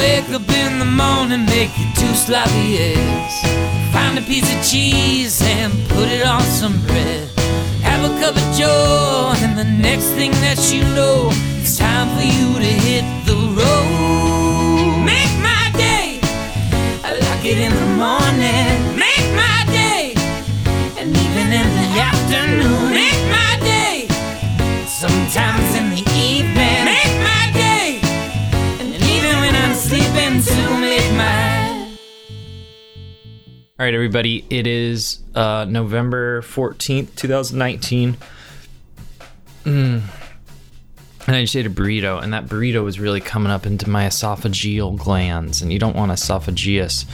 Wake up in the morning, make you two sloppy eggs. Find a piece of cheese and put it on some bread. Have a cup of joe, and the next thing that you know, it's time for you to hit the road. Make my day, I like it in the morning. Make my day, and even in the afternoon. All right, everybody. It is uh, November 14th, 2019. Mm. And I just ate a burrito, and that burrito was really coming up into my esophageal glands, and you don't want esophageus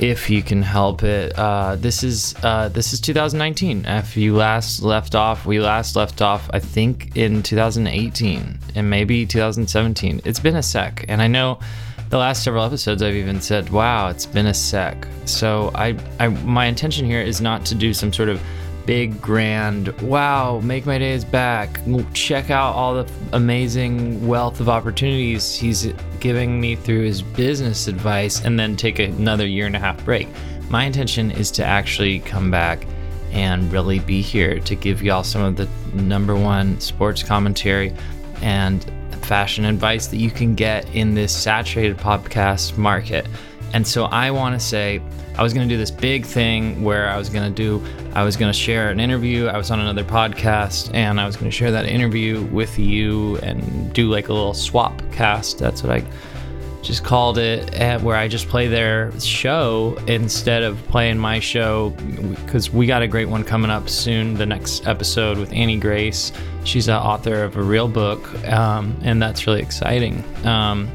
if you can help it. Uh, this is uh, this is 2019. If you last left off, we last left off, I think, in 2018 and maybe 2017. It's been a sec, and I know the last several episodes I've even said, "Wow, it's been a sec." So I, I my intention here is not to do some sort of big grand wow make my days back check out all the amazing wealth of opportunities he's giving me through his business advice and then take another year and a half break my intention is to actually come back and really be here to give y'all some of the number one sports commentary and fashion advice that you can get in this saturated podcast market and so I want to say, I was going to do this big thing where I was going to do, I was going to share an interview. I was on another podcast and I was going to share that interview with you and do like a little swap cast. That's what I just called it, eh, where I just play their show instead of playing my show because we got a great one coming up soon. The next episode with Annie Grace. She's the author of a real book, um, and that's really exciting. Um,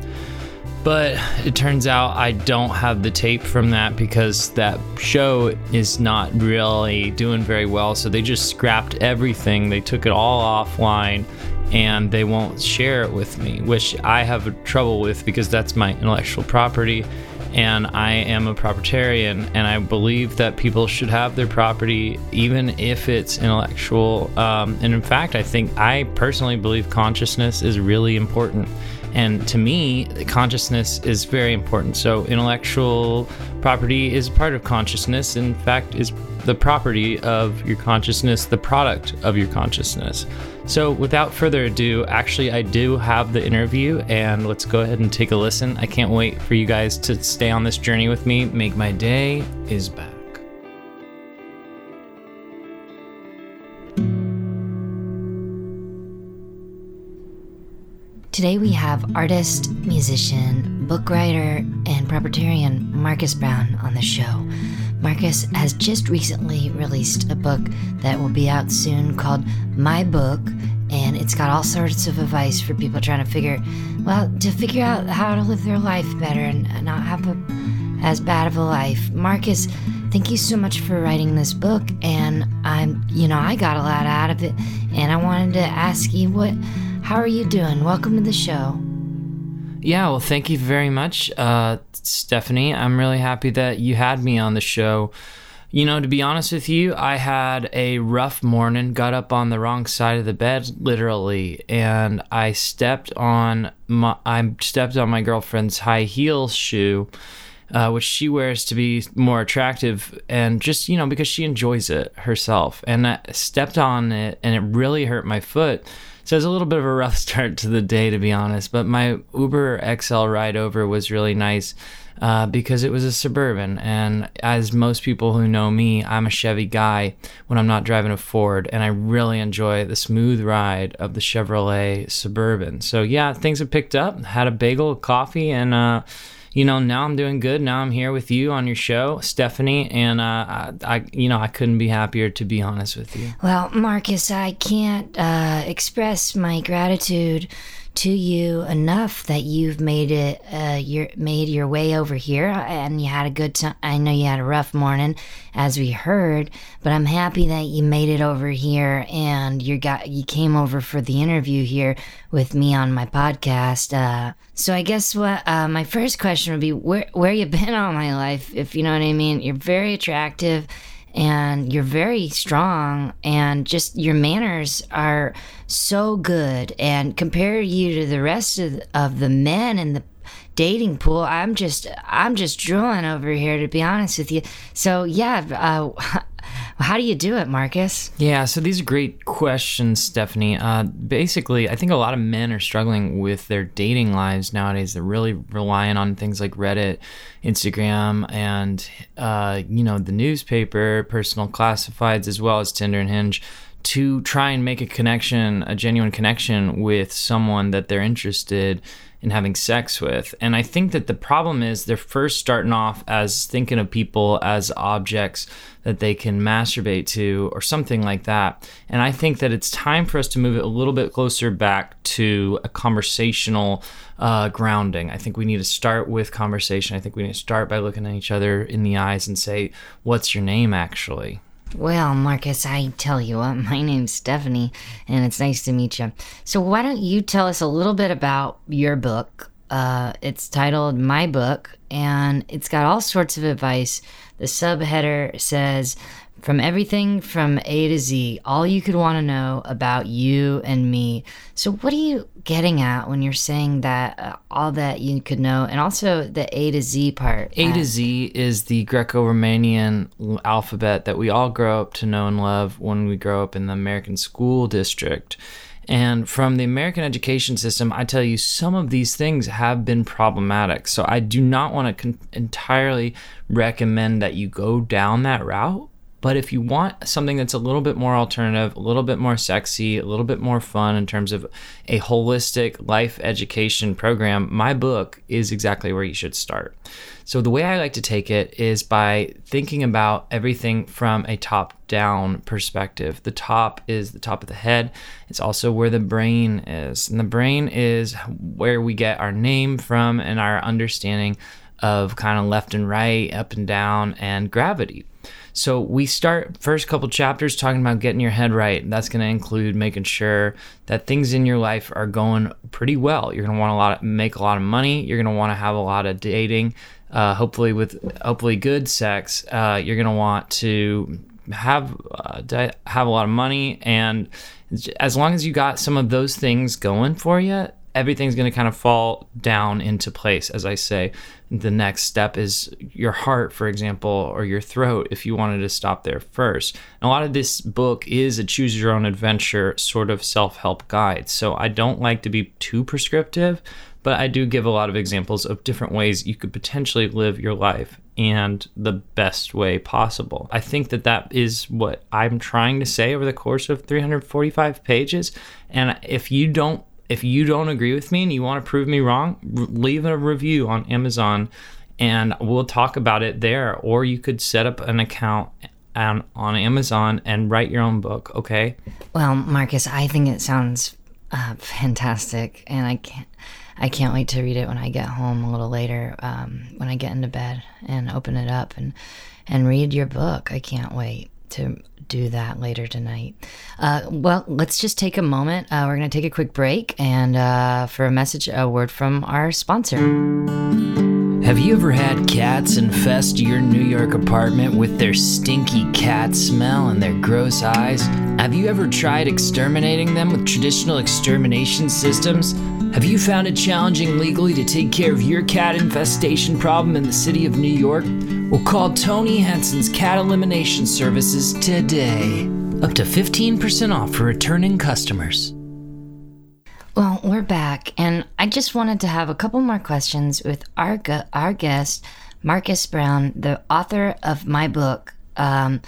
but it turns out I don't have the tape from that because that show is not really doing very well. So they just scrapped everything. They took it all offline and they won't share it with me, which I have trouble with because that's my intellectual property and I am a proprietarian and I believe that people should have their property even if it's intellectual. Um, and in fact, I think I personally believe consciousness is really important. And to me, consciousness is very important. So, intellectual property is part of consciousness. In fact, is the property of your consciousness, the product of your consciousness. So, without further ado, actually, I do have the interview, and let's go ahead and take a listen. I can't wait for you guys to stay on this journey with me. Make my day is back. Today we have artist, musician, book writer, and proprietarian Marcus Brown on the show. Marcus has just recently released a book that will be out soon called My Book, and it's got all sorts of advice for people trying to figure, well, to figure out how to live their life better and not have a, as bad of a life. Marcus, thank you so much for writing this book, and I'm, you know, I got a lot out of it, and I wanted to ask you what, how are you doing? Welcome to the show. Yeah, well, thank you very much, uh, Stephanie. I'm really happy that you had me on the show. You know, to be honest with you, I had a rough morning, got up on the wrong side of the bed, literally, and I stepped on my I stepped on my girlfriend's high heel shoe, uh, which she wears to be more attractive, and just you know because she enjoys it herself. And I stepped on it, and it really hurt my foot. So it's a little bit of a rough start to the day, to be honest. But my Uber XL ride over was really nice uh, because it was a Suburban. And as most people who know me, I'm a Chevy guy when I'm not driving a Ford. And I really enjoy the smooth ride of the Chevrolet Suburban. So yeah, things have picked up. Had a bagel, coffee, and. Uh, you know, now I'm doing good. Now I'm here with you on your show, Stephanie, and uh, I, you know, I couldn't be happier to be honest with you. Well, Marcus, I can't uh, express my gratitude to you enough that you've made it uh, your made your way over here and you had a good time. I know you had a rough morning, as we heard, but I'm happy that you made it over here and you got you came over for the interview here with me on my podcast. Uh, so I guess what uh, my first question would be where where you been all my life, if you know what I mean. You're very attractive and you're very strong and just your manners are so good and compare you to the rest of, of the men in the dating pool. I'm just I'm just drooling over here to be honest with you. So yeah, uh, how do you do it, Marcus? Yeah, so these are great questions, Stephanie. Uh, basically, I think a lot of men are struggling with their dating lives nowadays. They're really relying on things like Reddit, Instagram, and uh, you know the newspaper, personal classifieds, as well as Tinder and Hinge to try and make a connection, a genuine connection with someone that they're interested in having sex with. And I think that the problem is they're first starting off as thinking of people as objects that they can masturbate to or something like that. And I think that it's time for us to move it a little bit closer back to a conversational uh, grounding. I think we need to start with conversation. I think we need to start by looking at each other in the eyes and say, What's your name actually? Well, Marcus, I tell you what, my name's Stephanie, and it's nice to meet you. So, why don't you tell us a little bit about your book? Uh, it's titled My Book, and it's got all sorts of advice. The subheader says from everything from A to Z, all you could want to know about you and me. So, what are you getting at when you're saying that uh, all that you could know, and also the A to Z part? A to Uh, Z is the Greco Romanian alphabet that we all grow up to know and love when we grow up in the American school district. And from the American education system, I tell you, some of these things have been problematic. So I do not want to con- entirely recommend that you go down that route. But if you want something that's a little bit more alternative, a little bit more sexy, a little bit more fun in terms of a holistic life education program, my book is exactly where you should start. So, the way I like to take it is by thinking about everything from a top down perspective. The top is the top of the head, it's also where the brain is. And the brain is where we get our name from and our understanding of kind of left and right, up and down, and gravity. So we start first couple chapters talking about getting your head right. That's going to include making sure that things in your life are going pretty well. You're going to want a lot of, make a lot of money. You're going to want to have a lot of dating, uh, hopefully with hopefully good sex. Uh, you're going to want to have uh, di- have a lot of money, and as long as you got some of those things going for you, everything's going to kind of fall down into place. As I say, the next step is your heart, for example, or your throat, if you wanted to stop there first. And a lot of this book is a choose your own adventure sort of self help guide. So I don't like to be too prescriptive, but I do give a lot of examples of different ways you could potentially live your life and the best way possible. I think that that is what I'm trying to say over the course of 345 pages. And if you don't if you don't agree with me and you want to prove me wrong, leave a review on Amazon and we'll talk about it there. Or you could set up an account on, on Amazon and write your own book, okay? Well, Marcus, I think it sounds uh, fantastic, and I can't. I can't wait to read it when I get home a little later, um, when I get into bed and open it up and and read your book. I can't wait to do that later tonight. Uh, well, let's just take a moment. Uh, we're going to take a quick break and uh, for a message, a word from our sponsor. Have you ever had cats infest your New York apartment with their stinky cat smell and their gross eyes? Have you ever tried exterminating them with traditional extermination systems? Have you found it challenging legally to take care of your cat infestation problem in the city of New York? Well, call Tony Henson's Cat Elimination Services today. Up to 15% off for returning customers. Well, we're back, and I just wanted to have a couple more questions with our gu- our guest, Marcus Brown, the author of my book. Um,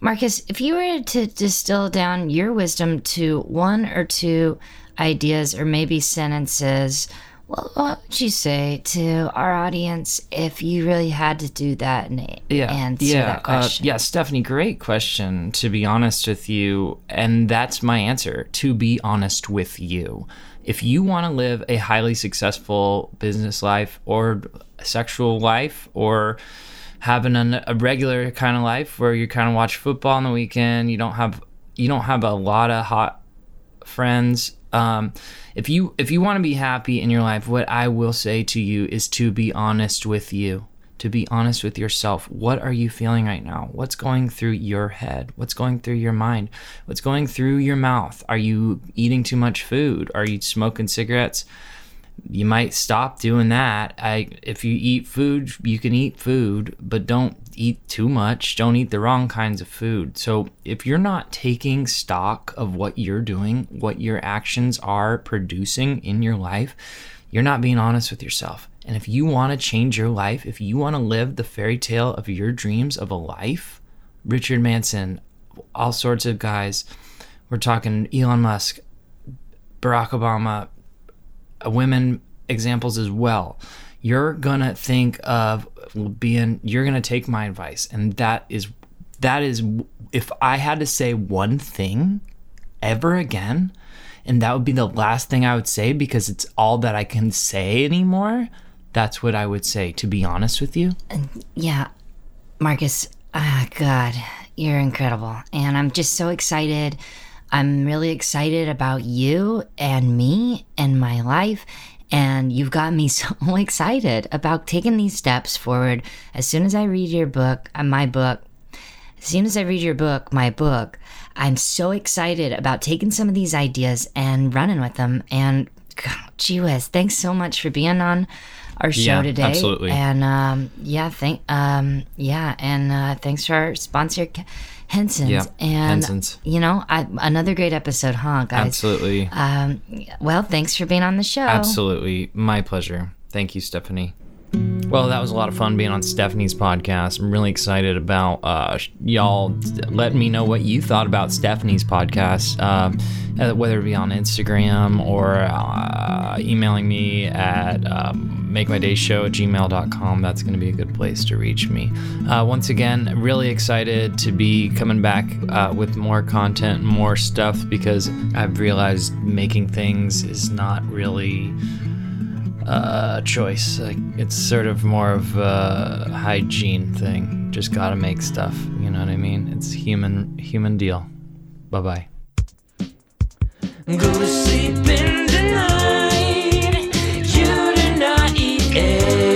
Marcus, if you were to distill down your wisdom to one or two ideas or maybe sentences, well, what would you say to our audience if you really had to do that and yeah, answer yeah, that question? Uh, yeah, Stephanie, great question. To be honest with you, and that's my answer. To be honest with you, if you want to live a highly successful business life or sexual life or having an, a regular kind of life where you kind of watch football on the weekend, you don't have you don't have a lot of hot friends. Um, if you if you want to be happy in your life, what I will say to you is to be honest with you. To be honest with yourself. What are you feeling right now? What's going through your head? What's going through your mind? What's going through your mouth? Are you eating too much food? Are you smoking cigarettes? You might stop doing that. I if you eat food, you can eat food, but don't eat too much. Don't eat the wrong kinds of food. So if you're not taking stock of what you're doing, what your actions are producing in your life, you're not being honest with yourself. And if you want to change your life, if you want to live the fairy tale of your dreams of a life, Richard Manson, all sorts of guys, we're talking Elon Musk, Barack Obama, women examples as well. You're gonna think of being. You're gonna take my advice, and that is that is if I had to say one thing ever again, and that would be the last thing I would say because it's all that I can say anymore. That's what I would say. To be honest with you, Yeah, Marcus, ah, God, you're incredible. And I'm just so excited. I'm really excited about you and me and my life. And you've got me so excited about taking these steps forward. As soon as I read your book, uh, my book, as soon as I read your book, my book, I'm so excited about taking some of these ideas and running with them. And God, gee whiz, thanks so much for being on our show Yeah, today. absolutely. And um, yeah, thank um, yeah, and uh, thanks to our sponsor, Henson's. Yeah, and Henson's. you know, I, another great episode, huh, guys? absolutely, Um, well, thanks for being on the show. absolutely, my pleasure. Thank you, Stephanie. Well, that was a lot of fun being on Stephanie's podcast. I'm really excited about uh, y'all letting me know what you thought about Stephanie's podcast, um, uh, whether it be on Instagram or uh, emailing me at um, makemydayshow at gmail.com. That's going to be a good place to reach me. Uh, once again, really excited to be coming back uh, with more content, more stuff, because I've realized making things is not really uh, choice. Like it's sort of more of a hygiene thing. Just gotta make stuff. You know what I mean? It's human human deal. Bye bye. É.